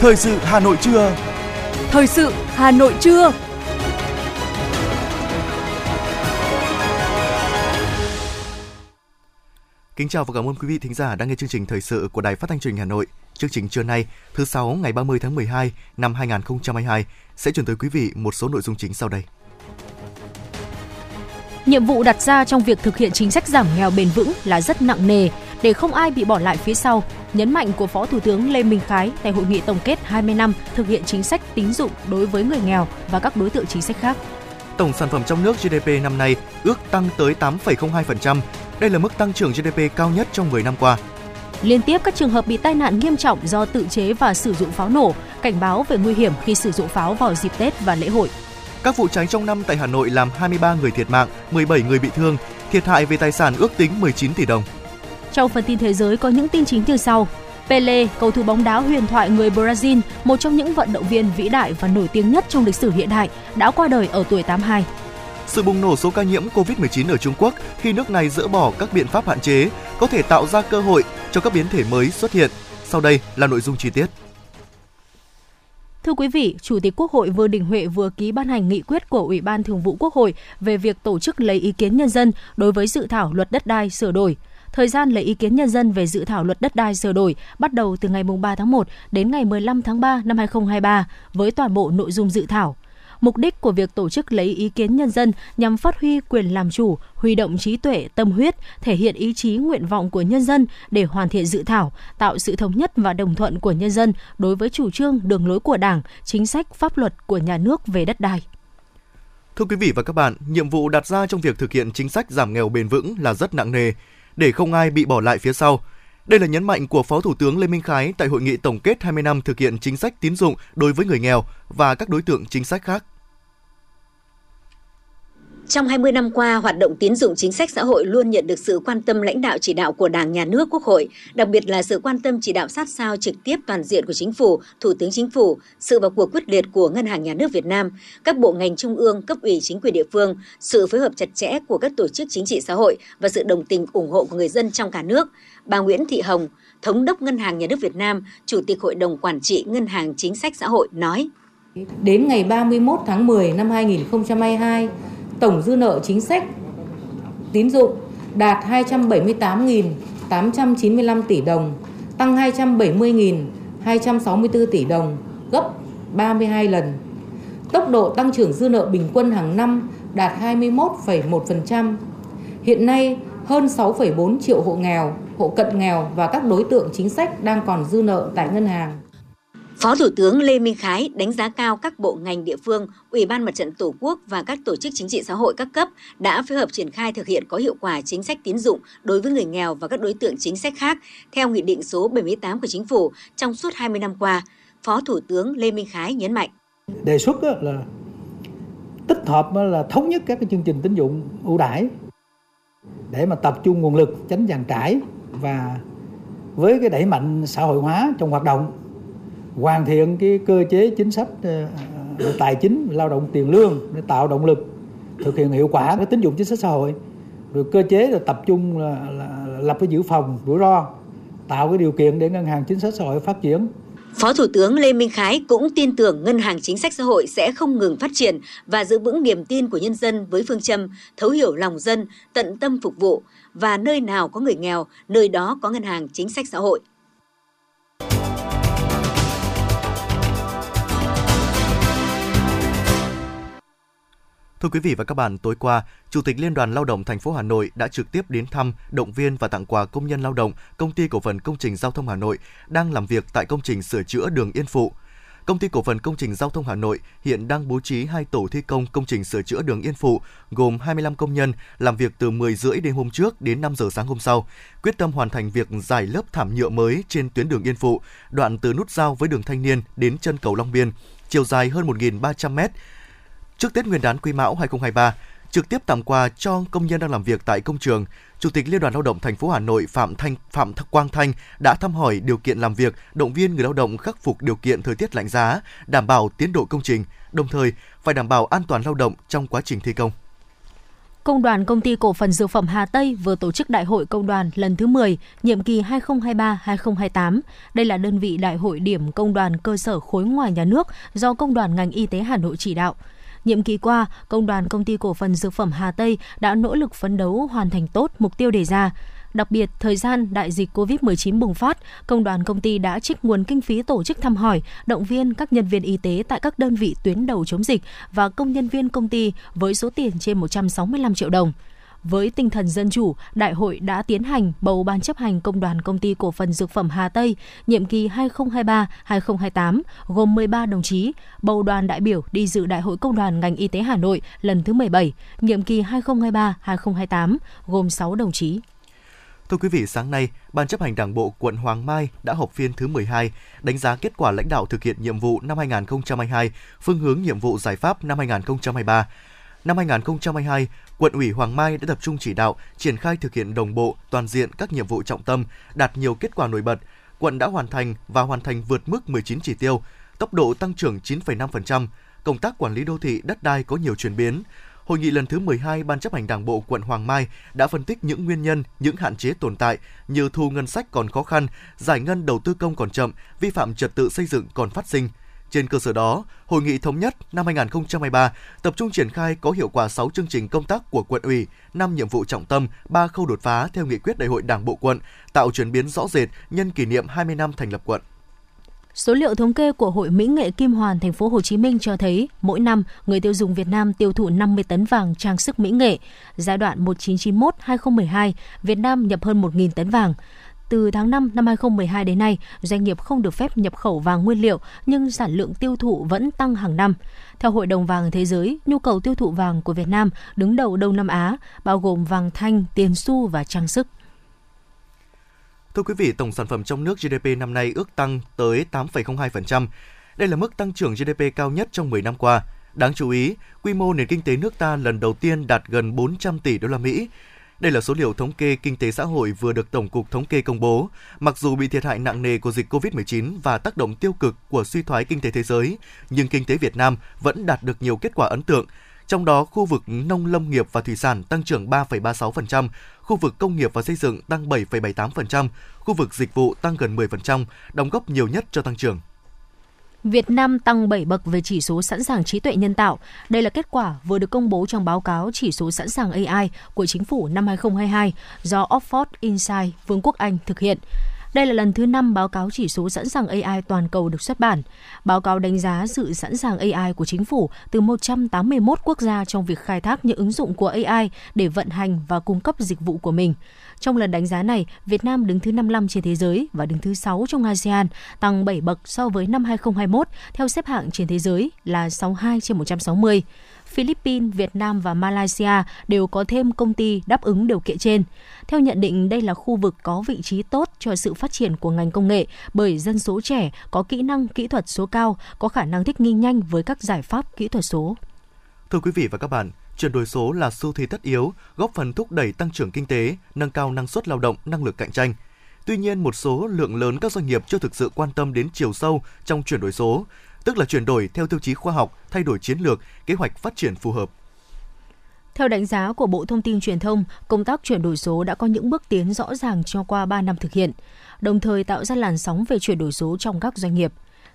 Thời sự Hà Nội trưa. Thời sự Hà Nội trưa. Kính chào và cảm ơn quý vị thính giả đang nghe chương trình thời sự của Đài Phát thanh Truyền hình Hà Nội. Chương trình trưa nay, thứ sáu ngày 30 tháng 12 năm 2022 sẽ chuyển tới quý vị một số nội dung chính sau đây. Nhiệm vụ đặt ra trong việc thực hiện chính sách giảm nghèo bền vững là rất nặng nề để không ai bị bỏ lại phía sau, nhấn mạnh của Phó Thủ tướng Lê Minh Khái tại hội nghị tổng kết 20 năm thực hiện chính sách tín dụng đối với người nghèo và các đối tượng chính sách khác. Tổng sản phẩm trong nước GDP năm nay ước tăng tới 8,02%. Đây là mức tăng trưởng GDP cao nhất trong 10 năm qua. Liên tiếp các trường hợp bị tai nạn nghiêm trọng do tự chế và sử dụng pháo nổ, cảnh báo về nguy hiểm khi sử dụng pháo vào dịp Tết và lễ hội. Các vụ cháy trong năm tại Hà Nội làm 23 người thiệt mạng, 17 người bị thương, thiệt hại về tài sản ước tính 19 tỷ đồng. Trong phần tin thế giới có những tin chính như sau. Pele, cầu thủ bóng đá huyền thoại người Brazil, một trong những vận động viên vĩ đại và nổi tiếng nhất trong lịch sử hiện đại, đã qua đời ở tuổi 82. Sự bùng nổ số ca nhiễm COVID-19 ở Trung Quốc khi nước này dỡ bỏ các biện pháp hạn chế có thể tạo ra cơ hội cho các biến thể mới xuất hiện. Sau đây là nội dung chi tiết. Thưa quý vị, Chủ tịch Quốc hội Vương Đình Huệ vừa ký ban hành nghị quyết của Ủy ban Thường vụ Quốc hội về việc tổ chức lấy ý kiến nhân dân đối với dự thảo luật đất đai sửa đổi. Thời gian lấy ý kiến nhân dân về dự thảo luật đất đai sửa đổi bắt đầu từ ngày 3 tháng 1 đến ngày 15 tháng 3 năm 2023 với toàn bộ nội dung dự thảo. Mục đích của việc tổ chức lấy ý kiến nhân dân nhằm phát huy quyền làm chủ, huy động trí tuệ, tâm huyết, thể hiện ý chí nguyện vọng của nhân dân để hoàn thiện dự thảo, tạo sự thống nhất và đồng thuận của nhân dân đối với chủ trương, đường lối của Đảng, chính sách, pháp luật của nhà nước về đất đai. Thưa quý vị và các bạn, nhiệm vụ đặt ra trong việc thực hiện chính sách giảm nghèo bền vững là rất nặng nề, để không ai bị bỏ lại phía sau. Đây là nhấn mạnh của Phó Thủ tướng Lê Minh Khái tại hội nghị tổng kết 20 năm thực hiện chính sách tín dụng đối với người nghèo và các đối tượng chính sách khác. Trong 20 năm qua, hoạt động tín dụng chính sách xã hội luôn nhận được sự quan tâm lãnh đạo chỉ đạo của Đảng, Nhà nước, Quốc hội, đặc biệt là sự quan tâm chỉ đạo sát sao trực tiếp toàn diện của Chính phủ, Thủ tướng Chính phủ, sự vào cuộc quyết liệt của Ngân hàng Nhà nước Việt Nam, các bộ ngành trung ương, cấp ủy chính quyền địa phương, sự phối hợp chặt chẽ của các tổ chức chính trị xã hội và sự đồng tình ủng hộ của người dân trong cả nước. Bà Nguyễn Thị Hồng, Thống đốc Ngân hàng Nhà nước Việt Nam, Chủ tịch Hội đồng Quản trị Ngân hàng Chính sách Xã hội nói. Đến ngày 31 tháng 10 năm 2022, tổng dư nợ chính sách tín dụng đạt 278.895 tỷ đồng, tăng 270.264 tỷ đồng, gấp 32 lần. Tốc độ tăng trưởng dư nợ bình quân hàng năm đạt 21,1%. Hiện nay, hơn 6,4 triệu hộ nghèo, hộ cận nghèo và các đối tượng chính sách đang còn dư nợ tại ngân hàng. Phó Thủ tướng Lê Minh Khái đánh giá cao các bộ ngành địa phương, Ủy ban Mặt trận Tổ quốc và các tổ chức chính trị xã hội các cấp đã phối hợp triển khai thực hiện có hiệu quả chính sách tín dụng đối với người nghèo và các đối tượng chính sách khác theo Nghị định số 78 của Chính phủ trong suốt 20 năm qua. Phó Thủ tướng Lê Minh Khái nhấn mạnh. Đề xuất là tích hợp là thống nhất các cái chương trình tín dụng ưu đãi để mà tập trung nguồn lực tránh dàn trải và với cái đẩy mạnh xã hội hóa trong hoạt động hoàn thiện cái cơ chế chính sách ờ, ờ, tài chính lao động tiền lương để tạo động lực thực hiện hiệu quả cái tín dụng chính sách xã hội. Rồi cơ chế là tập trung là, là lập cái dự phòng rủi ro tạo cái điều kiện để ngân hàng chính sách xã hội phát triển. Phó Thủ tướng Lê Minh Khái cũng tin tưởng Ngân hàng Chính sách Xã hội sẽ không ngừng phát triển và giữ vững niềm tin của nhân dân với phương châm thấu hiểu lòng dân, tận tâm phục vụ. Và nơi nào có người nghèo, nơi đó có Ngân hàng Chính sách Xã hội. Thưa quý vị và các bạn, tối qua, Chủ tịch Liên đoàn Lao động thành phố Hà Nội đã trực tiếp đến thăm, động viên và tặng quà công nhân lao động Công ty Cổ phần Công trình Giao thông Hà Nội đang làm việc tại công trình sửa chữa đường Yên Phụ. Công ty Cổ phần Công trình Giao thông Hà Nội hiện đang bố trí hai tổ thi công công trình sửa chữa đường Yên Phụ, gồm 25 công nhân làm việc từ 10 rưỡi đêm hôm trước đến 5 giờ sáng hôm sau, quyết tâm hoàn thành việc giải lớp thảm nhựa mới trên tuyến đường Yên Phụ, đoạn từ nút giao với đường Thanh Niên đến chân cầu Long Biên, chiều dài hơn 1.300 mét Trước Tết Nguyên đán Quý Mão 2023, trực tiếp tặng quà cho công nhân đang làm việc tại công trường, Chủ tịch Liên đoàn Lao động thành phố Hà Nội Phạm Thanh Phạm Quang Thanh đã thăm hỏi điều kiện làm việc, động viên người lao động khắc phục điều kiện thời tiết lạnh giá, đảm bảo tiến độ công trình, đồng thời phải đảm bảo an toàn lao động trong quá trình thi công. Công đoàn Công ty Cổ phần Dược phẩm Hà Tây vừa tổ chức Đại hội Công đoàn lần thứ 10, nhiệm kỳ 2023-2028. Đây là đơn vị đại hội điểm công đoàn cơ sở khối ngoài nhà nước do Công đoàn ngành y tế Hà Nội chỉ đạo. Nhiệm kỳ qua, Công đoàn Công ty Cổ phần Dược phẩm Hà Tây đã nỗ lực phấn đấu hoàn thành tốt mục tiêu đề ra. Đặc biệt, thời gian đại dịch COVID-19 bùng phát, công đoàn công ty đã trích nguồn kinh phí tổ chức thăm hỏi, động viên các nhân viên y tế tại các đơn vị tuyến đầu chống dịch và công nhân viên công ty với số tiền trên 165 triệu đồng. Với tinh thần dân chủ, đại hội đã tiến hành bầu ban chấp hành công đoàn công ty cổ phần dược phẩm Hà Tây nhiệm kỳ 2023-2028 gồm 13 đồng chí, bầu đoàn đại biểu đi dự đại hội công đoàn ngành y tế Hà Nội lần thứ 17, nhiệm kỳ 2023-2028 gồm 6 đồng chí. Thưa quý vị, sáng nay, Ban chấp hành Đảng bộ quận Hoàng Mai đã họp phiên thứ 12, đánh giá kết quả lãnh đạo thực hiện nhiệm vụ năm 2022, phương hướng nhiệm vụ giải pháp năm 2023. Năm 2022, quận ủy Hoàng Mai đã tập trung chỉ đạo triển khai thực hiện đồng bộ toàn diện các nhiệm vụ trọng tâm, đạt nhiều kết quả nổi bật. Quận đã hoàn thành và hoàn thành vượt mức 19 chỉ tiêu, tốc độ tăng trưởng 9,5%, công tác quản lý đô thị đất đai có nhiều chuyển biến, Hội nghị lần thứ 12 Ban chấp hành Đảng bộ quận Hoàng Mai đã phân tích những nguyên nhân, những hạn chế tồn tại như thu ngân sách còn khó khăn, giải ngân đầu tư công còn chậm, vi phạm trật tự xây dựng còn phát sinh. Trên cơ sở đó, Hội nghị thống nhất năm 2023 tập trung triển khai có hiệu quả 6 chương trình công tác của quận ủy, 5 nhiệm vụ trọng tâm, 3 khâu đột phá theo nghị quyết đại hội Đảng bộ quận, tạo chuyển biến rõ rệt nhân kỷ niệm 20 năm thành lập quận. Số liệu thống kê của Hội Mỹ nghệ Kim Hoàn thành phố Hồ Chí Minh cho thấy mỗi năm người tiêu dùng Việt Nam tiêu thụ 50 tấn vàng trang sức mỹ nghệ. Giai đoạn 1991-2012, Việt Nam nhập hơn 1.000 tấn vàng. Từ tháng 5 năm 2012 đến nay, doanh nghiệp không được phép nhập khẩu vàng nguyên liệu nhưng sản lượng tiêu thụ vẫn tăng hàng năm. Theo Hội đồng vàng thế giới, nhu cầu tiêu thụ vàng của Việt Nam đứng đầu Đông Nam Á, bao gồm vàng thanh, tiền xu và trang sức. Thưa quý vị, tổng sản phẩm trong nước GDP năm nay ước tăng tới 8,02%. Đây là mức tăng trưởng GDP cao nhất trong 10 năm qua. Đáng chú ý, quy mô nền kinh tế nước ta lần đầu tiên đạt gần 400 tỷ đô la Mỹ. Đây là số liệu thống kê kinh tế xã hội vừa được Tổng cục Thống kê công bố. Mặc dù bị thiệt hại nặng nề của dịch COVID-19 và tác động tiêu cực của suy thoái kinh tế thế giới, nhưng kinh tế Việt Nam vẫn đạt được nhiều kết quả ấn tượng, trong đó, khu vực nông lâm nghiệp và thủy sản tăng trưởng 3,36%, khu vực công nghiệp và xây dựng tăng 7,78%, khu vực dịch vụ tăng gần 10%, đóng góp nhiều nhất cho tăng trưởng. Việt Nam tăng 7 bậc về chỉ số sẵn sàng trí tuệ nhân tạo. Đây là kết quả vừa được công bố trong báo cáo chỉ số sẵn sàng AI của chính phủ năm 2022 do Oxford Insight Vương quốc Anh thực hiện. Đây là lần thứ 5 báo cáo chỉ số sẵn sàng AI toàn cầu được xuất bản. Báo cáo đánh giá sự sẵn sàng AI của chính phủ từ 181 quốc gia trong việc khai thác những ứng dụng của AI để vận hành và cung cấp dịch vụ của mình. Trong lần đánh giá này, Việt Nam đứng thứ 55 trên thế giới và đứng thứ 6 trong ASEAN, tăng 7 bậc so với năm 2021 theo xếp hạng trên thế giới là 62 trên 160. Philippines, Việt Nam và Malaysia đều có thêm công ty đáp ứng điều kiện trên. Theo nhận định, đây là khu vực có vị trí tốt cho sự phát triển của ngành công nghệ bởi dân số trẻ có kỹ năng kỹ thuật số cao, có khả năng thích nghi nhanh với các giải pháp kỹ thuật số. Thưa quý vị và các bạn, chuyển đổi số là xu thế tất yếu, góp phần thúc đẩy tăng trưởng kinh tế, nâng cao năng suất lao động, năng lực cạnh tranh. Tuy nhiên, một số lượng lớn các doanh nghiệp chưa thực sự quan tâm đến chiều sâu trong chuyển đổi số, tức là chuyển đổi theo tiêu chí khoa học, thay đổi chiến lược, kế hoạch phát triển phù hợp. Theo đánh giá của Bộ Thông tin Truyền thông, công tác chuyển đổi số đã có những bước tiến rõ ràng cho qua 3 năm thực hiện, đồng thời tạo ra làn sóng về chuyển đổi số trong các doanh nghiệp.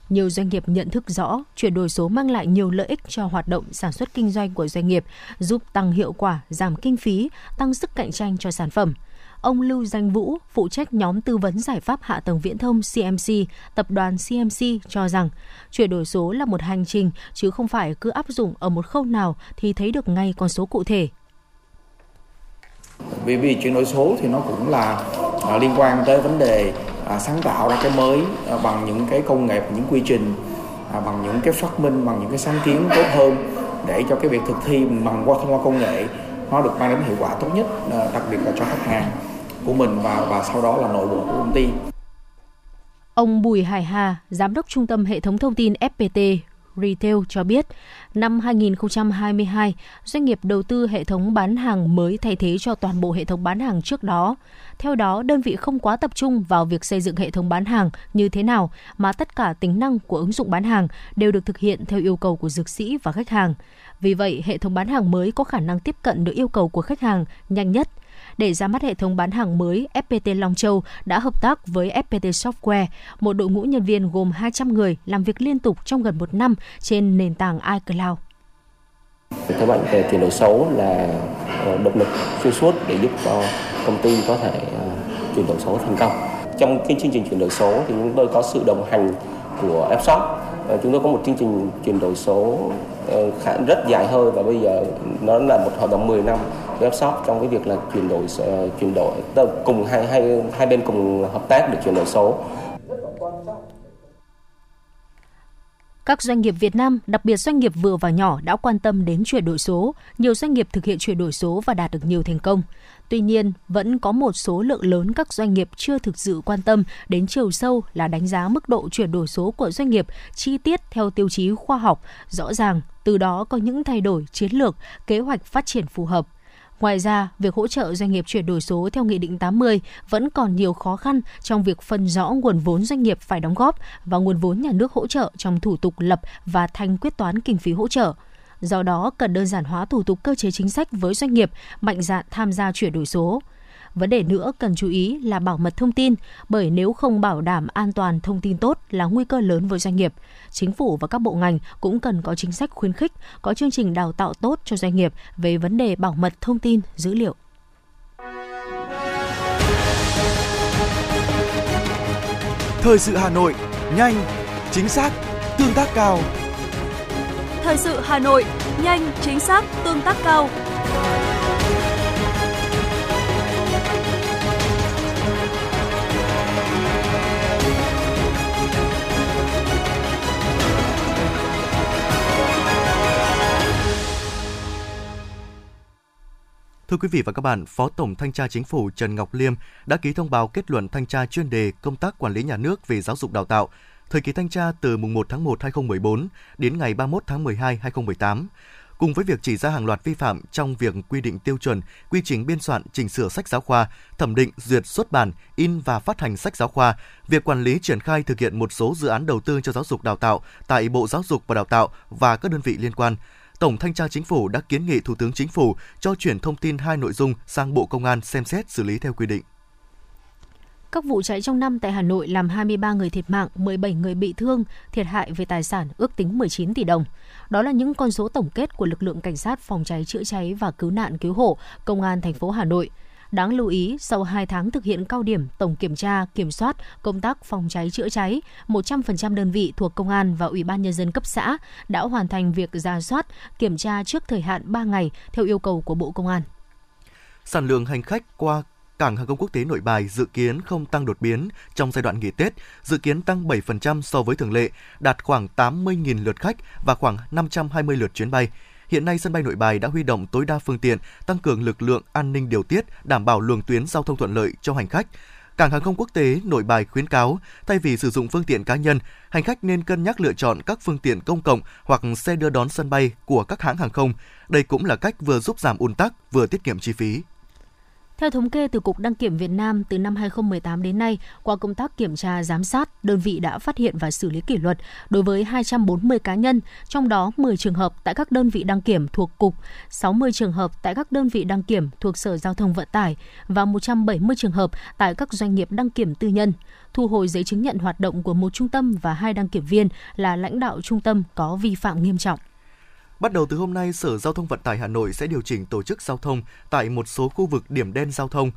Nhiều doanh nghiệp nhận thức rõ chuyển đổi số mang lại nhiều lợi ích cho hoạt động sản xuất kinh doanh của doanh nghiệp, giúp tăng hiệu quả, giảm kinh phí, tăng sức cạnh tranh cho sản phẩm – Ông Lưu Danh Vũ, phụ trách nhóm tư vấn giải pháp hạ tầng viễn thông CMC, tập đoàn CMC cho rằng chuyển đổi số là một hành trình chứ không phải cứ áp dụng ở một khâu nào thì thấy được ngay con số cụ thể. Vì vì chuyển đổi số thì nó cũng là à, liên quan tới vấn đề à, sáng tạo ra cái mới à, bằng những cái công nghệ, những quy trình, à, bằng những cái phát minh, bằng những cái sáng kiến tốt hơn để cho cái việc thực thi bằng qua thông qua công nghệ nó được mang đến hiệu quả tốt nhất, à, đặc biệt là cho khách hàng của mình và và sau đó là nội bộ của công ty. Ông Bùi Hải Hà, giám đốc trung tâm hệ thống thông tin FPT Retail cho biết, năm 2022, doanh nghiệp đầu tư hệ thống bán hàng mới thay thế cho toàn bộ hệ thống bán hàng trước đó. Theo đó, đơn vị không quá tập trung vào việc xây dựng hệ thống bán hàng như thế nào, mà tất cả tính năng của ứng dụng bán hàng đều được thực hiện theo yêu cầu của dược sĩ và khách hàng. Vì vậy, hệ thống bán hàng mới có khả năng tiếp cận được yêu cầu của khách hàng nhanh nhất. Để ra mắt hệ thống bán hàng mới, FPT Long Châu đã hợp tác với FPT Software, một đội ngũ nhân viên gồm 200 người làm việc liên tục trong gần một năm trên nền tảng iCloud. Theo bạn về chuyển đổi số là ờ, động lực xuyên suốt để giúp cho công ty có thể ờ, chuyển đổi số thành công. Trong cái chương trình chuyển đổi số thì chúng tôi có sự đồng hành của Fshop. Ờ, chúng tôi có một chương trình chuyển đổi số khá rất dài hơi và bây giờ nó là một hợp đồng 10 năm với trong cái việc là chuyển đổi ờ, chuyển đổi cùng hai hai hai bên cùng hợp tác để chuyển đổi số. Các doanh nghiệp Việt Nam, đặc biệt doanh nghiệp vừa và nhỏ đã quan tâm đến chuyển đổi số, nhiều doanh nghiệp thực hiện chuyển đổi số và đạt được nhiều thành công. Tuy nhiên, vẫn có một số lượng lớn các doanh nghiệp chưa thực sự quan tâm đến chiều sâu là đánh giá mức độ chuyển đổi số của doanh nghiệp chi tiết theo tiêu chí khoa học, rõ ràng, từ đó có những thay đổi chiến lược, kế hoạch phát triển phù hợp – Ngoài ra, việc hỗ trợ doanh nghiệp chuyển đổi số theo Nghị định 80 vẫn còn nhiều khó khăn trong việc phân rõ nguồn vốn doanh nghiệp phải đóng góp và nguồn vốn nhà nước hỗ trợ trong thủ tục lập và thanh quyết toán kinh phí hỗ trợ. Do đó, cần đơn giản hóa thủ tục cơ chế chính sách với doanh nghiệp mạnh dạn tham gia chuyển đổi số. Vấn đề nữa cần chú ý là bảo mật thông tin, bởi nếu không bảo đảm an toàn thông tin tốt là nguy cơ lớn với doanh nghiệp. Chính phủ và các bộ ngành cũng cần có chính sách khuyến khích, có chương trình đào tạo tốt cho doanh nghiệp về vấn đề bảo mật thông tin, dữ liệu. Thời sự Hà Nội, nhanh, chính xác, tương tác cao. Thời sự Hà Nội, nhanh, chính xác, tương tác cao. Thưa quý vị và các bạn, Phó Tổng Thanh tra Chính phủ Trần Ngọc Liêm đã ký thông báo kết luận thanh tra chuyên đề công tác quản lý nhà nước về giáo dục đào tạo, thời kỳ thanh tra từ mùng 1 tháng 1 2014 đến ngày 31 tháng 12 2018 cùng với việc chỉ ra hàng loạt vi phạm trong việc quy định tiêu chuẩn, quy trình biên soạn, chỉnh sửa sách giáo khoa, thẩm định, duyệt xuất bản, in và phát hành sách giáo khoa, việc quản lý triển khai thực hiện một số dự án đầu tư cho giáo dục đào tạo tại Bộ Giáo dục và Đào tạo và các đơn vị liên quan, Tổng Thanh tra Chính phủ đã kiến nghị Thủ tướng Chính phủ cho chuyển thông tin hai nội dung sang Bộ Công an xem xét xử lý theo quy định. Các vụ cháy trong năm tại Hà Nội làm 23 người thiệt mạng, 17 người bị thương, thiệt hại về tài sản ước tính 19 tỷ đồng. Đó là những con số tổng kết của lực lượng cảnh sát phòng cháy chữa cháy và cứu nạn cứu hộ Công an thành phố Hà Nội – Đáng lưu ý, sau 2 tháng thực hiện cao điểm tổng kiểm tra, kiểm soát công tác phòng cháy chữa cháy, 100% đơn vị thuộc Công an và Ủy ban Nhân dân cấp xã đã hoàn thành việc ra soát, kiểm tra trước thời hạn 3 ngày theo yêu cầu của Bộ Công an. Sản lượng hành khách qua cảng hàng không quốc tế Nội Bài dự kiến không tăng đột biến trong giai đoạn nghỉ Tết, dự kiến tăng 7% so với thường lệ, đạt khoảng 80.000 lượt khách và khoảng 520 lượt chuyến bay. Hiện nay sân bay Nội Bài đã huy động tối đa phương tiện, tăng cường lực lượng an ninh điều tiết, đảm bảo luồng tuyến giao thông thuận lợi cho hành khách. Cảng hàng không quốc tế Nội Bài khuyến cáo, thay vì sử dụng phương tiện cá nhân, hành khách nên cân nhắc lựa chọn các phương tiện công cộng hoặc xe đưa đón sân bay của các hãng hàng không. Đây cũng là cách vừa giúp giảm ùn tắc, vừa tiết kiệm chi phí. Theo thống kê từ Cục Đăng kiểm Việt Nam, từ năm 2018 đến nay, qua công tác kiểm tra giám sát, đơn vị đã phát hiện và xử lý kỷ luật đối với 240 cá nhân, trong đó 10 trường hợp tại các đơn vị đăng kiểm thuộc Cục, 60 trường hợp tại các đơn vị đăng kiểm thuộc Sở Giao thông Vận tải và 170 trường hợp tại các doanh nghiệp đăng kiểm tư nhân. Thu hồi giấy chứng nhận hoạt động của một trung tâm và hai đăng kiểm viên là lãnh đạo trung tâm có vi phạm nghiêm trọng. Bắt đầu từ hôm nay, Sở Giao thông Vận tải Hà Nội sẽ điều chỉnh tổ chức giao thông tại một số khu vực điểm đen giao thông.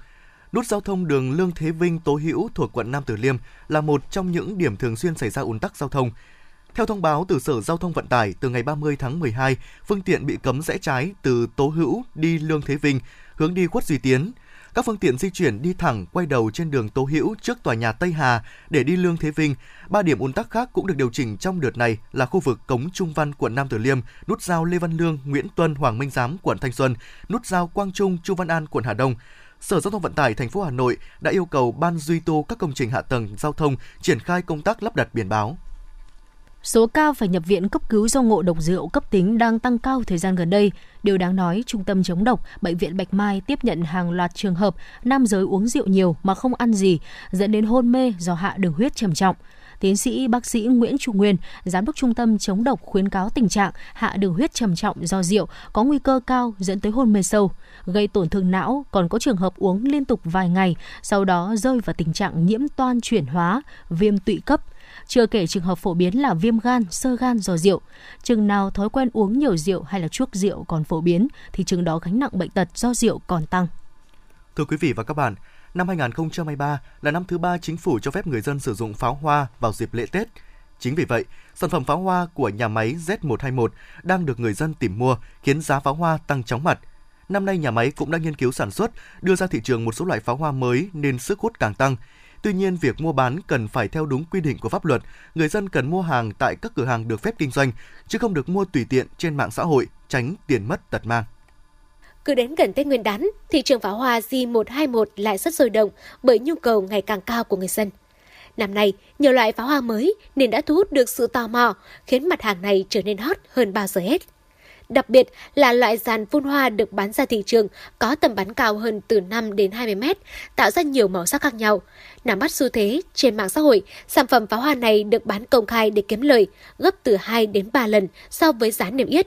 Nút giao thông đường Lương Thế Vinh Tố Hữu thuộc quận Nam Từ Liêm là một trong những điểm thường xuyên xảy ra ùn tắc giao thông. Theo thông báo từ Sở Giao thông Vận tải, từ ngày 30 tháng 12, phương tiện bị cấm rẽ trái từ Tố Hữu đi Lương Thế Vinh, hướng đi Quất Duy Tiến, các phương tiện di chuyển đi thẳng quay đầu trên đường Tố Hữu trước tòa nhà Tây Hà để đi Lương Thế Vinh. Ba điểm ùn tắc khác cũng được điều chỉnh trong đợt này là khu vực Cống Trung Văn, quận Nam Từ Liêm, nút giao Lê Văn Lương, Nguyễn Tuân, Hoàng Minh Giám, quận Thanh Xuân, nút giao Quang Trung, Chu Văn An, quận Hà Đông. Sở Giao thông Vận tải thành phố Hà Nội đã yêu cầu ban duy tu các công trình hạ tầng giao thông triển khai công tác lắp đặt biển báo. Số ca phải nhập viện cấp cứu do ngộ độc rượu cấp tính đang tăng cao thời gian gần đây. Điều đáng nói, Trung tâm chống độc, Bệnh viện Bạch Mai tiếp nhận hàng loạt trường hợp nam giới uống rượu nhiều mà không ăn gì, dẫn đến hôn mê do hạ đường huyết trầm trọng. Tiến sĩ bác sĩ Nguyễn Trung Nguyên, giám đốc trung tâm chống độc khuyến cáo tình trạng hạ đường huyết trầm trọng do rượu có nguy cơ cao dẫn tới hôn mê sâu, gây tổn thương não, còn có trường hợp uống liên tục vài ngày, sau đó rơi vào tình trạng nhiễm toan chuyển hóa, viêm tụy cấp, chưa kể trường hợp phổ biến là viêm gan, sơ gan do rượu. Chừng nào thói quen uống nhiều rượu hay là chuốc rượu còn phổ biến thì chừng đó gánh nặng bệnh tật do rượu còn tăng. Thưa quý vị và các bạn, năm 2023 là năm thứ ba chính phủ cho phép người dân sử dụng pháo hoa vào dịp lễ Tết. Chính vì vậy, sản phẩm pháo hoa của nhà máy Z121 đang được người dân tìm mua, khiến giá pháo hoa tăng chóng mặt. Năm nay nhà máy cũng đã nghiên cứu sản xuất, đưa ra thị trường một số loại pháo hoa mới nên sức hút càng tăng. Tuy nhiên, việc mua bán cần phải theo đúng quy định của pháp luật. Người dân cần mua hàng tại các cửa hàng được phép kinh doanh, chứ không được mua tùy tiện trên mạng xã hội, tránh tiền mất tật mang. Cứ đến gần Tết Nguyên đán, thị trường pháo hoa G121 lại rất sôi động bởi nhu cầu ngày càng cao của người dân. Năm nay, nhiều loại pháo hoa mới nên đã thu hút được sự tò mò, khiến mặt hàng này trở nên hot hơn bao giờ hết. Đặc biệt là loại dàn phun hoa được bán ra thị trường có tầm bắn cao hơn từ 5 đến 20 mét, tạo ra nhiều màu sắc khác nhau. Nắm bắt xu thế, trên mạng xã hội, sản phẩm pháo hoa này được bán công khai để kiếm lời, gấp từ 2 đến 3 lần so với giá niêm yết.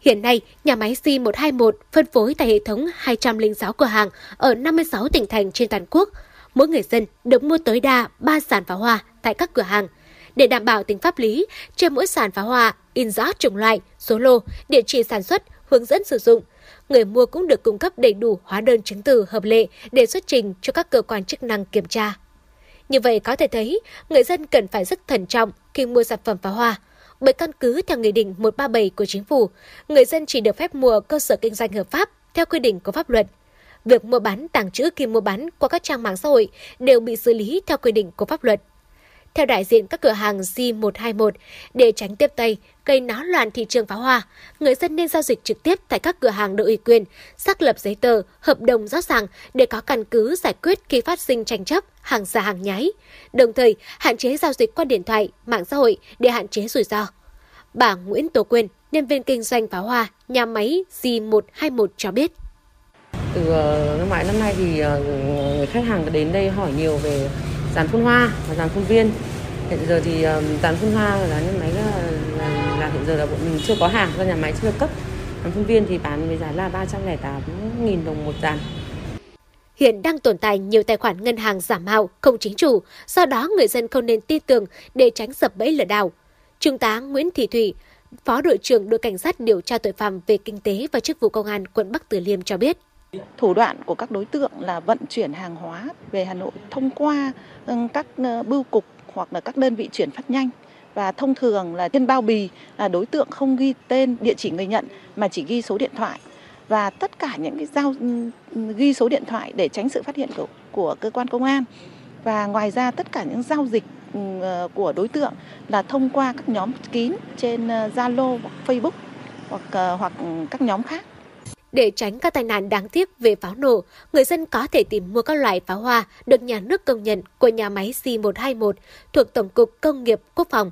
Hiện nay, nhà máy C121 phân phối tại hệ thống 206 cửa hàng ở 56 tỉnh thành trên toàn quốc. Mỗi người dân được mua tối đa 3 sản pháo hoa tại các cửa hàng – để đảm bảo tính pháp lý, trên mỗi sàn pháo hoa in rõ chủng loại, số lô, địa chỉ sản xuất, hướng dẫn sử dụng. Người mua cũng được cung cấp đầy đủ hóa đơn chứng từ hợp lệ để xuất trình cho các cơ quan chức năng kiểm tra. Như vậy có thể thấy, người dân cần phải rất thận trọng khi mua sản phẩm pháo hoa. Bởi căn cứ theo Nghị định 137 của Chính phủ, người dân chỉ được phép mua cơ sở kinh doanh hợp pháp theo quy định của pháp luật. Việc mua bán, tàng trữ khi mua bán qua các trang mạng xã hội đều bị xử lý theo quy định của pháp luật. Theo đại diện các cửa hàng G121, để tránh tiếp tay, gây náo loạn thị trường pháo hoa, người dân nên giao dịch trực tiếp tại các cửa hàng được ủy quyền, xác lập giấy tờ, hợp đồng rõ ràng để có căn cứ giải quyết khi phát sinh tranh chấp, hàng giả hàng nhái. Đồng thời, hạn chế giao dịch qua điện thoại, mạng xã hội để hạn chế rủi ro. Bà Nguyễn Tố Quyên, nhân viên kinh doanh pháo hoa, nhà máy G121 cho biết. Từ ờ, năm ngoái năm nay thì ờ, người khách hàng đến đây hỏi nhiều về dàn phun hoa và dàn phun viên hiện giờ thì ờ, dàn phun hoa là nhà máy là, là, là hiện giờ là bọn mình chưa có hàng do nhà máy chưa cấp dàn phun viên thì bán với giá là 308 nghìn đồng một dàn Hiện đang tồn tại nhiều tài khoản ngân hàng giả mạo, không chính chủ, do đó người dân không nên tin tưởng để tránh sập bẫy lừa đảo. Trung tá Nguyễn Thị Thủy, Phó đội trưởng đội cảnh sát điều tra tội phạm về kinh tế và chức vụ công an quận Bắc Từ Liêm cho biết. Thủ đoạn của các đối tượng là vận chuyển hàng hóa về Hà Nội thông qua ừ, các ờ, bưu cục hoặc là các đơn vị chuyển phát nhanh. Và thông thường là trên bao bì là đối tượng không ghi tên địa chỉ người nhận mà chỉ ghi số điện thoại. Và tất cả những cái giao ừ, ghi số điện thoại để tránh sự phát hiện của, của cơ quan công an. Và ngoài ra tất cả những giao dịch ừ, ờ, của đối tượng là thông qua các nhóm kín trên ờ, Zalo hoặc Facebook hoặc hoặc các nhóm khác để tránh các tai nạn đáng tiếc về pháo nổ, người dân có thể tìm mua các loại pháo hoa được nhà nước công nhận của nhà máy C121 thuộc Tổng cục Công nghiệp Quốc phòng.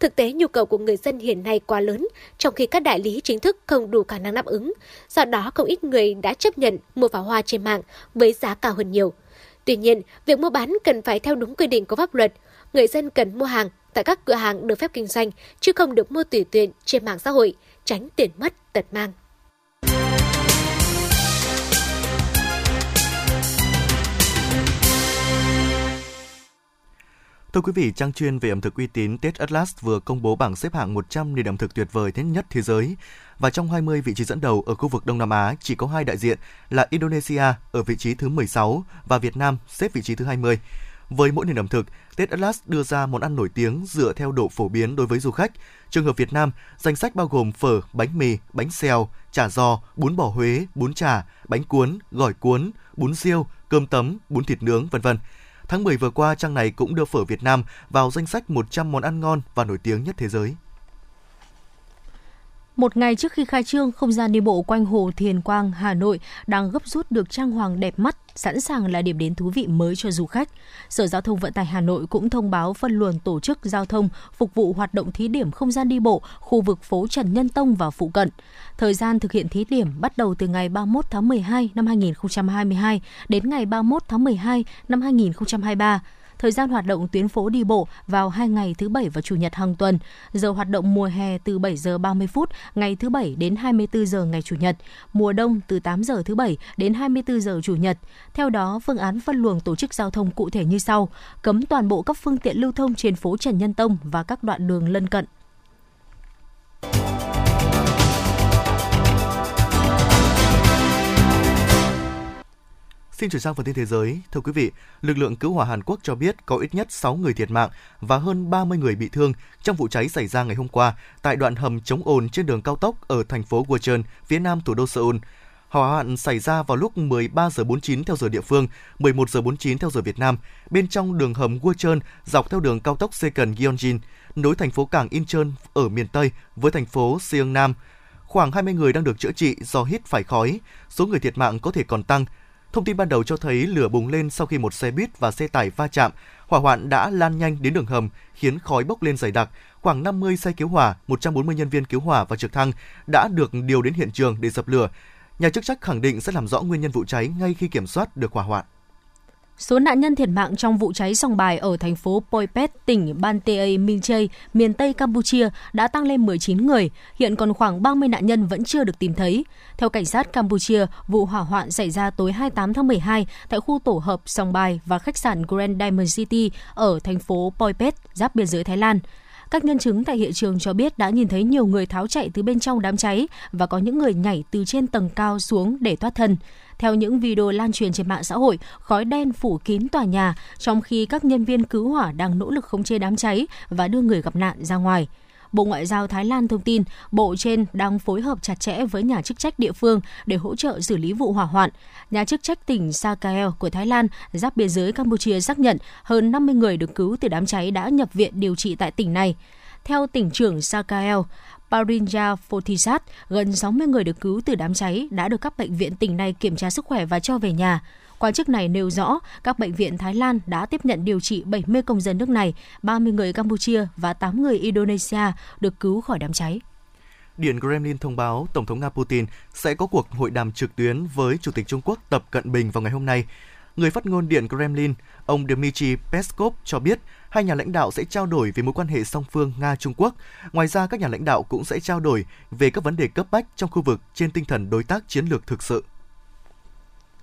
Thực tế nhu cầu của người dân hiện nay quá lớn, trong khi các đại lý chính thức không đủ khả năng đáp ứng. Do đó không ít người đã chấp nhận mua pháo hoa trên mạng với giá cao hơn nhiều. Tuy nhiên, việc mua bán cần phải theo đúng quy định của pháp luật. Người dân cần mua hàng tại các cửa hàng được phép kinh doanh, chứ không được mua tùy tiện trên mạng xã hội, tránh tiền mất, tật mang. Thưa quý vị, trang chuyên về ẩm thực uy tín Tết Atlas vừa công bố bảng xếp hạng 100 nền ẩm thực tuyệt vời thế nhất thế giới. Và trong 20 vị trí dẫn đầu ở khu vực Đông Nam Á chỉ có hai đại diện là Indonesia ở vị trí thứ 16 và Việt Nam xếp vị trí thứ 20. Với mỗi nền ẩm thực, Tết Atlas đưa ra món ăn nổi tiếng dựa theo độ phổ biến đối với du khách. Trường hợp Việt Nam, danh sách bao gồm phở, bánh mì, bánh xèo, chả giò, bún bò Huế, bún chả, bánh cuốn, gỏi cuốn, bún riêu, cơm tấm, bún thịt nướng, vân vân. Tháng 10 vừa qua, trang này cũng đưa phở Việt Nam vào danh sách 100 món ăn ngon và nổi tiếng nhất thế giới. Một ngày trước khi khai trương, không gian đi bộ quanh hồ Thiền Quang, Hà Nội đang gấp rút được trang hoàng đẹp mắt, sẵn sàng là điểm đến thú vị mới cho du khách. Sở Giao thông Vận tải Hà Nội cũng thông báo phân luồng tổ chức giao thông phục vụ hoạt động thí điểm không gian đi bộ khu vực phố Trần Nhân Tông và phụ cận. Thời gian thực hiện thí điểm bắt đầu từ ngày 31 tháng 12 năm 2022 đến ngày 31 tháng 12 năm 2023 thời gian hoạt động tuyến phố đi bộ vào hai ngày thứ bảy và chủ nhật hàng tuần, giờ hoạt động mùa hè từ 7 giờ 30 phút ngày thứ bảy đến 24 giờ ngày chủ nhật, mùa đông từ 8 giờ thứ bảy đến 24 giờ chủ nhật. Theo đó, phương án phân luồng tổ chức giao thông cụ thể như sau: cấm toàn bộ các phương tiện lưu thông trên phố Trần Nhân Tông và các đoạn đường lân cận. Xin chuyển sang phần tin thế giới. Thưa quý vị, lực lượng cứu hỏa Hàn Quốc cho biết có ít nhất 6 người thiệt mạng và hơn 30 người bị thương trong vụ cháy xảy ra ngày hôm qua tại đoạn hầm chống ồn trên đường cao tốc ở thành phố Woncheon, phía nam thủ đô Seoul. Hỏa hoạn xảy ra vào lúc 13 giờ 49 theo giờ địa phương, 11 giờ 49 theo giờ Việt Nam, bên trong đường hầm Woncheon dọc theo đường cao tốc Second Gyeongjin, nối thành phố cảng Incheon ở miền Tây với thành phố Seongnam. Khoảng 20 người đang được chữa trị do hít phải khói. Số người thiệt mạng có thể còn tăng Thông tin ban đầu cho thấy lửa bùng lên sau khi một xe buýt và xe tải va chạm. Hỏa hoạn đã lan nhanh đến đường hầm, khiến khói bốc lên dày đặc. Khoảng 50 xe cứu hỏa, 140 nhân viên cứu hỏa và trực thăng đã được điều đến hiện trường để dập lửa. Nhà chức trách khẳng định sẽ làm rõ nguyên nhân vụ cháy ngay khi kiểm soát được hỏa hoạn. Số nạn nhân thiệt mạng trong vụ cháy sòng bài ở thành phố Poipet, tỉnh Banteay, Minchey, miền Tây Campuchia đã tăng lên 19 người. Hiện còn khoảng 30 nạn nhân vẫn chưa được tìm thấy. Theo cảnh sát Campuchia, vụ hỏa hoạn xảy ra tối 28 tháng 12 tại khu tổ hợp sòng bài và khách sạn Grand Diamond City ở thành phố Poipet, giáp biên giới Thái Lan. Các nhân chứng tại hiện trường cho biết đã nhìn thấy nhiều người tháo chạy từ bên trong đám cháy và có những người nhảy từ trên tầng cao xuống để thoát thân. Theo những video lan truyền trên mạng xã hội, khói đen phủ kín tòa nhà trong khi các nhân viên cứu hỏa đang nỗ lực khống chế đám cháy và đưa người gặp nạn ra ngoài. Bộ Ngoại giao Thái Lan thông tin, bộ trên đang phối hợp chặt chẽ với nhà chức trách địa phương để hỗ trợ xử lý vụ hỏa hoạn. Nhà chức trách tỉnh Sakael của Thái Lan, giáp biên giới Campuchia xác nhận hơn 50 người được cứu từ đám cháy đã nhập viện điều trị tại tỉnh này. Theo tỉnh trưởng Sakael, Parinja Phothisat, gần 60 người được cứu từ đám cháy đã được các bệnh viện tỉnh này kiểm tra sức khỏe và cho về nhà. Quan chức này nêu rõ, các bệnh viện Thái Lan đã tiếp nhận điều trị 70 công dân nước này, 30 người Campuchia và 8 người Indonesia được cứu khỏi đám cháy. Điện Kremlin thông báo Tổng thống Nga Putin sẽ có cuộc hội đàm trực tuyến với Chủ tịch Trung Quốc Tập Cận Bình vào ngày hôm nay. Người phát ngôn Điện Kremlin, ông Dmitry Peskov cho biết hai nhà lãnh đạo sẽ trao đổi về mối quan hệ song phương Nga-Trung Quốc. Ngoài ra, các nhà lãnh đạo cũng sẽ trao đổi về các vấn đề cấp bách trong khu vực trên tinh thần đối tác chiến lược thực sự.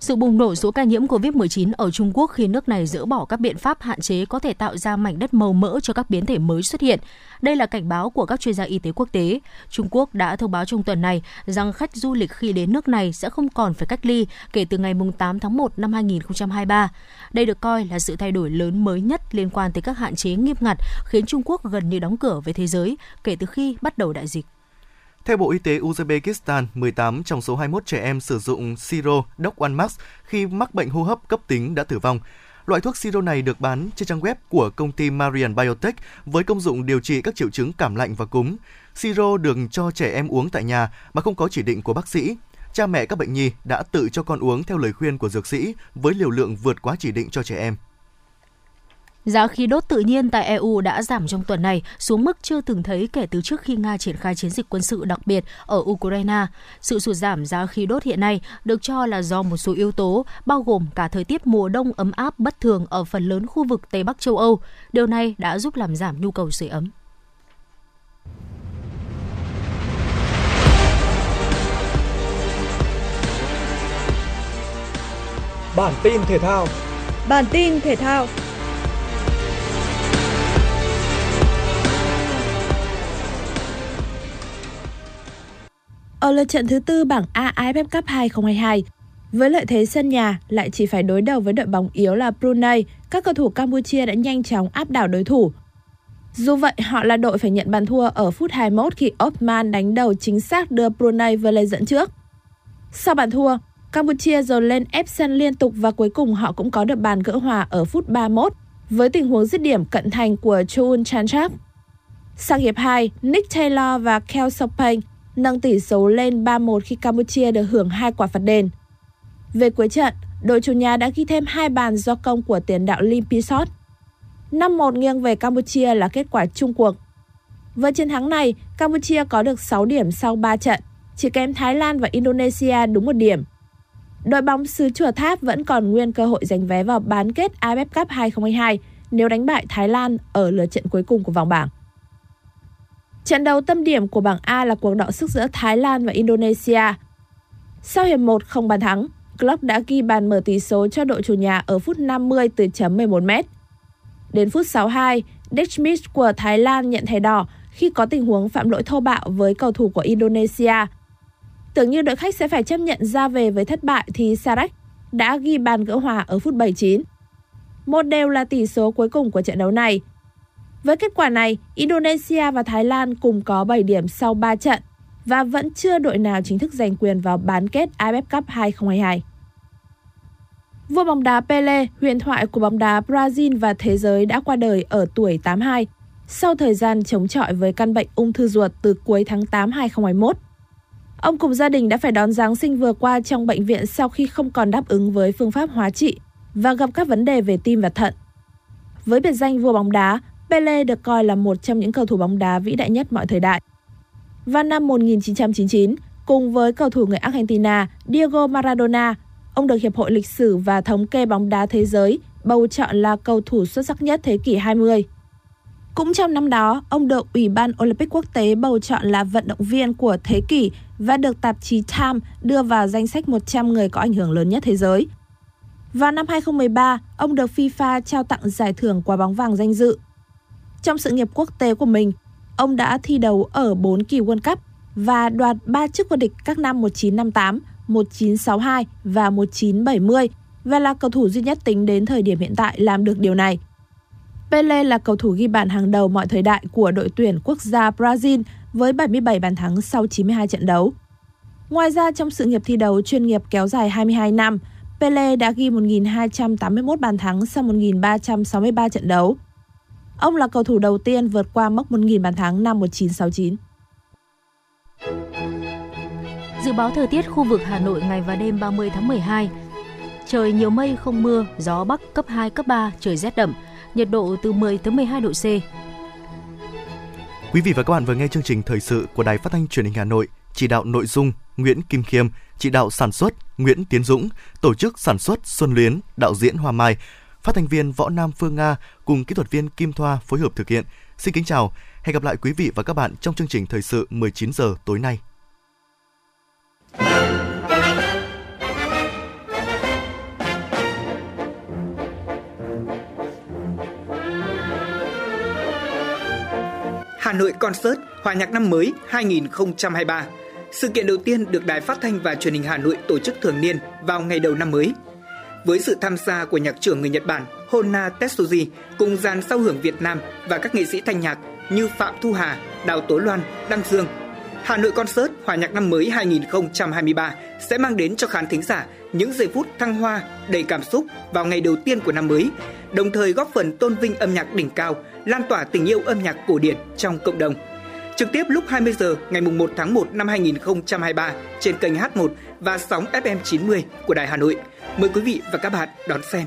Sự bùng nổ số ca nhiễm COVID-19 ở Trung Quốc khi nước này dỡ bỏ các biện pháp hạn chế có thể tạo ra mảnh đất màu mỡ cho các biến thể mới xuất hiện. Đây là cảnh báo của các chuyên gia y tế quốc tế. Trung Quốc đã thông báo trong tuần này rằng khách du lịch khi đến nước này sẽ không còn phải cách ly kể từ ngày 8 tháng 1 năm 2023. Đây được coi là sự thay đổi lớn mới nhất liên quan tới các hạn chế nghiêm ngặt khiến Trung Quốc gần như đóng cửa với thế giới kể từ khi bắt đầu đại dịch. Theo Bộ Y tế Uzbekistan, 18 trong số 21 trẻ em sử dụng siro Doc-Max khi mắc bệnh hô hấp cấp tính đã tử vong. Loại thuốc siro này được bán trên trang web của công ty Marian Biotech với công dụng điều trị các triệu chứng cảm lạnh và cúm. Siro được cho trẻ em uống tại nhà mà không có chỉ định của bác sĩ. Cha mẹ các bệnh nhi đã tự cho con uống theo lời khuyên của dược sĩ với liều lượng vượt quá chỉ định cho trẻ em. Giá khí đốt tự nhiên tại EU đã giảm trong tuần này xuống mức chưa từng thấy kể từ trước khi Nga triển khai chiến dịch quân sự đặc biệt ở Ukraine. Sự sụt giảm giá khí đốt hiện nay được cho là do một số yếu tố, bao gồm cả thời tiết mùa đông ấm áp bất thường ở phần lớn khu vực Tây Bắc châu Âu. Điều này đã giúp làm giảm nhu cầu sưởi ấm. Bản tin thể thao Bản tin thể thao Ở lượt trận thứ tư bảng A AFF Cup 2022, với lợi thế sân nhà lại chỉ phải đối đầu với đội bóng yếu là Brunei, các cầu thủ Campuchia đã nhanh chóng áp đảo đối thủ. Dù vậy, họ là đội phải nhận bàn thua ở phút 21 khi Osman đánh đầu chính xác đưa Brunei vươn lên dẫn trước. Sau bàn thua, Campuchia dồn lên ép sân liên tục và cuối cùng họ cũng có được bàn gỡ hòa ở phút 31 với tình huống dứt điểm cận thành của chun Chanchak. Sang hiệp 2, Nick Taylor và Kel Sopeng nâng tỷ số lên 3-1 khi Campuchia được hưởng hai quả phạt đền. Về cuối trận, đội chủ nhà đã ghi thêm hai bàn do công của tiền đạo Lim Pisot. 5-1 nghiêng về Campuchia là kết quả chung cuộc. Với chiến thắng này, Campuchia có được 6 điểm sau 3 trận, chỉ kém Thái Lan và Indonesia đúng một điểm. Đội bóng xứ Chùa Tháp vẫn còn nguyên cơ hội giành vé vào bán kết AFF Cup 2022 nếu đánh bại Thái Lan ở lượt trận cuối cùng của vòng bảng. Trận đấu tâm điểm của bảng A là cuộc đọ sức giữa Thái Lan và Indonesia. Sau hiệp 1 không bàn thắng, Klopp đã ghi bàn mở tỷ số cho đội chủ nhà ở phút 50 từ chấm 11 m. Đến phút 62, Dick Smith của Thái Lan nhận thẻ đỏ khi có tình huống phạm lỗi thô bạo với cầu thủ của Indonesia. Tưởng như đội khách sẽ phải chấp nhận ra về với thất bại thì Sarek đã ghi bàn gỡ hòa ở phút 79. Một đều là tỷ số cuối cùng của trận đấu này. Với kết quả này, Indonesia và Thái Lan cùng có 7 điểm sau 3 trận và vẫn chưa đội nào chính thức giành quyền vào bán kết AFF Cup 2022. Vua bóng đá Pele, huyền thoại của bóng đá Brazil và thế giới đã qua đời ở tuổi 82 sau thời gian chống chọi với căn bệnh ung thư ruột từ cuối tháng 8 2021. Ông cùng gia đình đã phải đón Giáng sinh vừa qua trong bệnh viện sau khi không còn đáp ứng với phương pháp hóa trị và gặp các vấn đề về tim và thận. Với biệt danh vua bóng đá, Pele được coi là một trong những cầu thủ bóng đá vĩ đại nhất mọi thời đại. Vào năm 1999, cùng với cầu thủ người Argentina Diego Maradona, ông được Hiệp hội Lịch sử và Thống kê bóng đá thế giới bầu chọn là cầu thủ xuất sắc nhất thế kỷ 20. Cũng trong năm đó, ông được Ủy ban Olympic Quốc tế bầu chọn là vận động viên của thế kỷ và được tạp chí Time đưa vào danh sách 100 người có ảnh hưởng lớn nhất thế giới. Vào năm 2013, ông được FIFA trao tặng giải thưởng quả bóng vàng danh dự. Trong sự nghiệp quốc tế của mình, ông đã thi đấu ở 4 kỳ World Cup và đoạt 3 chức vô địch các năm 1958, 1962 và 1970 và là cầu thủ duy nhất tính đến thời điểm hiện tại làm được điều này. Pele là cầu thủ ghi bàn hàng đầu mọi thời đại của đội tuyển quốc gia Brazil với 77 bàn thắng sau 92 trận đấu. Ngoài ra trong sự nghiệp thi đấu chuyên nghiệp kéo dài 22 năm, Pele đã ghi 1.281 bàn thắng sau 1.363 trận đấu. Ông là cầu thủ đầu tiên vượt qua mốc 1.000 bàn thắng năm 1969. Dự báo thời tiết khu vực Hà Nội ngày và đêm 30 tháng 12. Trời nhiều mây không mưa, gió bắc cấp 2, cấp 3, trời rét đậm, nhiệt độ từ 10 tới 12 độ C. Quý vị và các bạn vừa nghe chương trình thời sự của Đài Phát thanh Truyền hình Hà Nội, chỉ đạo nội dung Nguyễn Kim Khiêm, chỉ đạo sản xuất Nguyễn Tiến Dũng, tổ chức sản xuất Xuân Luyến, đạo diễn Hoa Mai, phát thanh viên Võ Nam Phương Nga cùng kỹ thuật viên Kim Thoa phối hợp thực hiện. Xin kính chào, hẹn gặp lại quý vị và các bạn trong chương trình thời sự 19 giờ tối nay. Hà Nội Concert Hòa nhạc năm mới 2023. Sự kiện đầu tiên được Đài Phát thanh và Truyền hình Hà Nội tổ chức thường niên vào ngày đầu năm mới. Với sự tham gia của nhạc trưởng người Nhật Bản Hona Tetsuji cùng dàn sao hưởng Việt Nam và các nghệ sĩ thanh nhạc như Phạm Thu Hà, Đào Tố Loan, Đăng Dương. Hà Nội Concert Hòa nhạc năm mới 2023 sẽ mang đến cho khán thính giả những giây phút thăng hoa đầy cảm xúc vào ngày đầu tiên của năm mới, đồng thời góp phần tôn vinh âm nhạc đỉnh cao, lan tỏa tình yêu âm nhạc cổ điển trong cộng đồng. Trực tiếp lúc 20 giờ ngày 1 tháng 1 năm 2023 trên kênh H1 và sóng FM 90 của Đài Hà Nội. Mời quý vị và các bạn đón xem.